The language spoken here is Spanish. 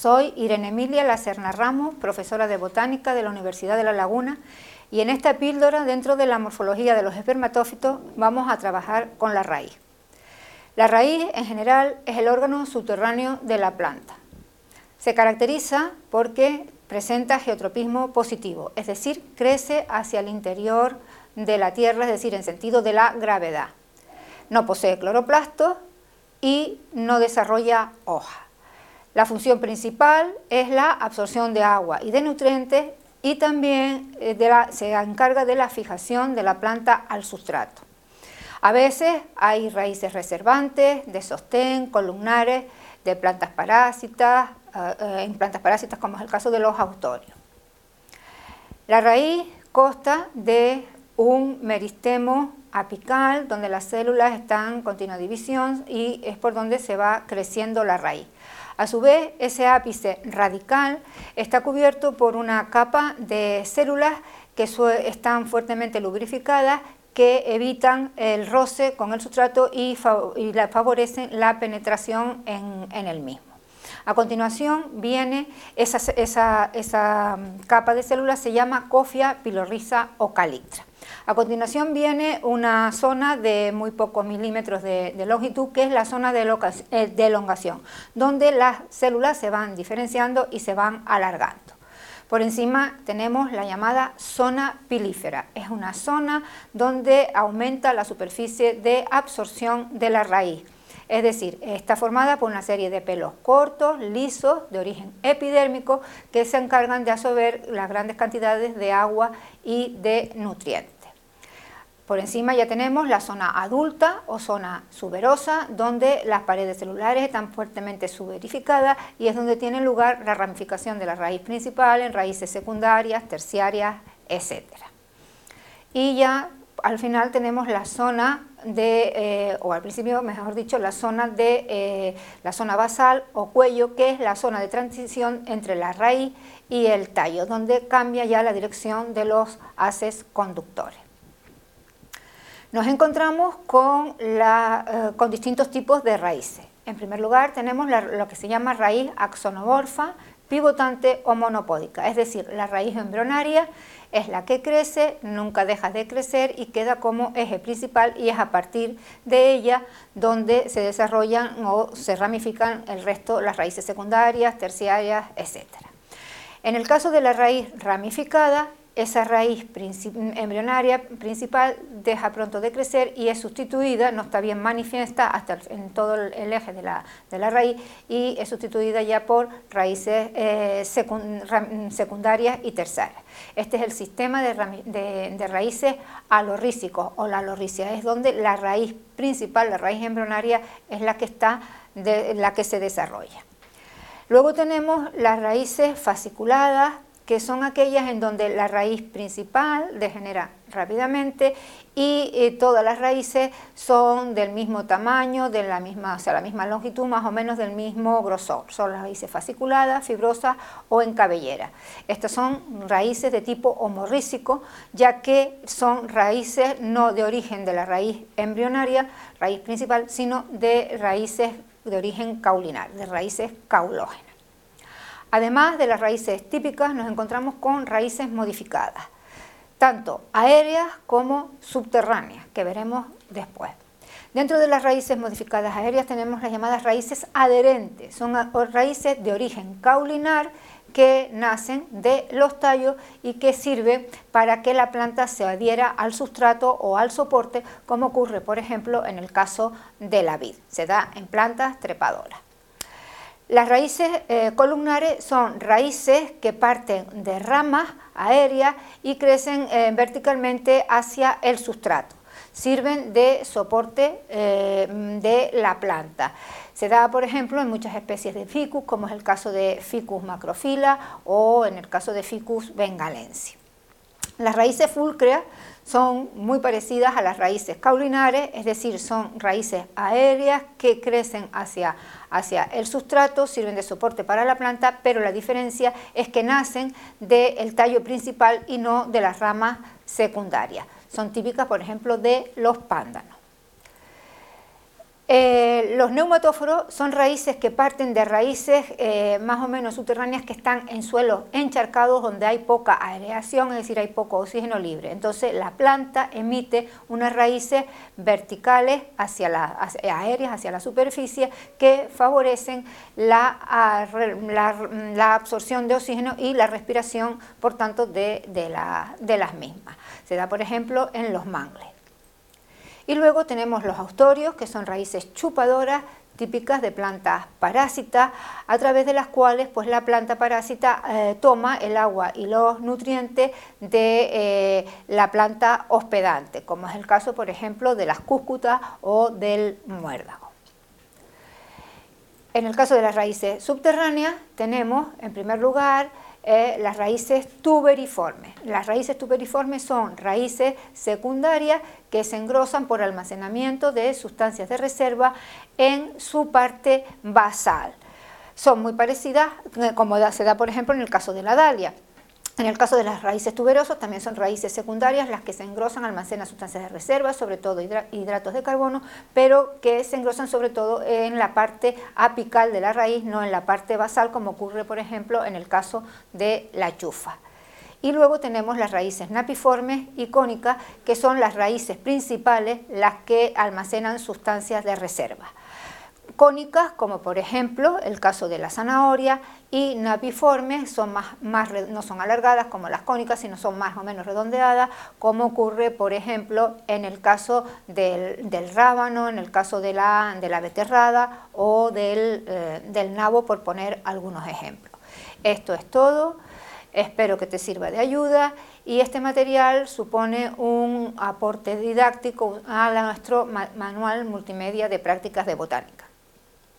Soy Irene Emilia Lacerna Ramos, profesora de botánica de la Universidad de La Laguna y en esta píldora, dentro de la morfología de los espermatófitos, vamos a trabajar con la raíz. La raíz, en general, es el órgano subterráneo de la planta. Se caracteriza porque presenta geotropismo positivo, es decir, crece hacia el interior de la tierra, es decir, en sentido de la gravedad. No posee cloroplastos y no desarrolla hoja. La función principal es la absorción de agua y de nutrientes y también eh, se encarga de la fijación de la planta al sustrato. A veces hay raíces reservantes, de sostén, columnares, de plantas parásitas, eh, eh, en plantas parásitas como es el caso de los autorios. La raíz consta de un meristemo apical donde las células están en continua división y es por donde se va creciendo la raíz. A su vez, ese ápice radical está cubierto por una capa de células que están fuertemente lubrificadas que evitan el roce con el sustrato y, favorecen la penetración en, el mismo. A continuación viene esa, capa de células, se llama cofia, pilorriza o calictra. A continuación viene una zona de muy pocos milímetros de, longitud, que es la zona eh, de, elongación, donde las células se van diferenciando y se van alargando. Por encima tenemos la llamada zona pilífera. Es una zona donde aumenta la superficie de absorción de la raíz. Es decir, está formada por una serie de pelos cortos, lisos, de origen epidérmico, que se encargan de absorber las grandes cantidades de agua y de nutrientes. Por encima ya tenemos la zona adulta o zona suberosa, donde las paredes celulares están fuertemente suberificadas y es donde tiene lugar la ramificación de la raíz principal en raíces secundarias, terciarias, etc. Y ya al final tenemos la zona de, eh, o al principio, mejor dicho, la zona de eh, la zona basal o cuello, que es la zona de transición entre la raíz y el tallo, donde cambia ya la dirección de los haces conductores nos encontramos con, eh, con distintos tipos de raíces. En primer lugar tenemos lo que se llama raíz axonomorfa, pivotante o monopódica, es decir, la raíz embrionaria es la que crece, nunca deja de crecer y queda como eje principal y es a partir de ella donde se desarrollan o se ramifican el resto, las raíces secundarias, terciarias, etc. En el caso de la raíz ramificada, esa raíz embrionaria principal deja pronto de crecer y es sustituida, no está bien manifiesta hasta en todo el eje de la, raíz y es sustituida ya por raíces eh, secundarias y terciarias. Este es el sistema de, raíces alorrícicos o la alorricia, es donde la raíz principal, la raíz embrionaria, es la que, está la que se desarrolla. Luego tenemos las raíces fasciculadas, que son aquellas en donde la raíz principal degenera rápidamente y eh, todas las raíces son del mismo tamaño, de la misma, o sea, la misma longitud, más o menos del mismo grosor. Son las raíces fasciculadas, fibrosas o en cabellera. Estas son raíces de tipo homorrícico, ya que son raíces no de origen de la raíz embrionaria, raíz principal, sino de raíces de origen caulinar, de raíces caulógenas. Además de las raíces típicas, nos encontramos con raíces modificadas, tanto aéreas como subterráneas, que veremos después. Dentro de las raíces modificadas aéreas tenemos las llamadas raíces adherentes, son raíces de origen caulinar que nacen de los tallos y que sirven para que la planta se adhiera al sustrato o al soporte, como ocurre, por ejemplo, en el caso de la vid. Se da en plantas trepadoras. Las raíces eh, columnares son raíces que parten de ramas aéreas y crecen eh, verticalmente hacia el sustrato. Sirven de soporte eh, de la planta. Se da, por ejemplo, en muchas especies de ficus, como es el caso de Ficus macrophylla o en el caso de Ficus bengalensis. Las raíces fulcreas son muy parecidas a las raíces caulinares, es decir, son raíces aéreas que crecen hacia, hacia el sustrato, sirven de soporte para la planta, pero la diferencia es que nacen del tallo principal y no de las ramas secundarias. Son típicas, por ejemplo, de los pándanos. Eh, los neumatóforos son raíces que parten de raíces eh, más o menos subterráneas que están en suelos encharcados donde hay poca aireación, es decir, hay poco oxígeno libre. Entonces la planta emite unas raíces verticales hacia la, aéreas hacia la superficie que favorecen la, absorción de oxígeno y la respiración, por tanto, de, de las mismas. Se da, por ejemplo, en los mangles. Y luego tenemos los austorios, que son raíces chupadoras típicas de plantas parásitas, a través de las cuales pues, la planta parásita eh, toma el agua y los nutrientes de eh, la planta hospedante, como es el caso, por ejemplo, de las cúscutas o del muérdago. En el caso de las raíces subterráneas tenemos, en primer lugar, eh, las raíces tuberiformes. Las raíces tuberiformes son raíces secundarias que se engrosan por almacenamiento de sustancias de reserva en su parte basal. Son muy parecidas, eh, como se da por ejemplo en el caso de la dalia. En el caso de las raíces tuberosas también son raíces secundarias las que se engrosan, almacenan sustancias de reserva, sobre todo hidratos de carbono, pero que se engrosan sobre todo en la parte apical de la raíz, no en la parte basal, como ocurre por ejemplo en el caso de la chufa. Y luego tenemos las raíces napiformes y cónicas, que son las raíces principales, las que almacenan sustancias de reserva cónicas, como por ejemplo el caso de la zanahoria, y napiformes, son más, no son alargadas como las cónicas, sino son más o menos redondeadas, como ocurre por ejemplo en el caso del, rábano, en el caso de la, de la beterrada o del, eh, del nabo, por poner algunos ejemplos. Esto es todo, espero que te sirva de ayuda y este material supone un aporte didáctico a nuestro manual multimedia de prácticas de botánica.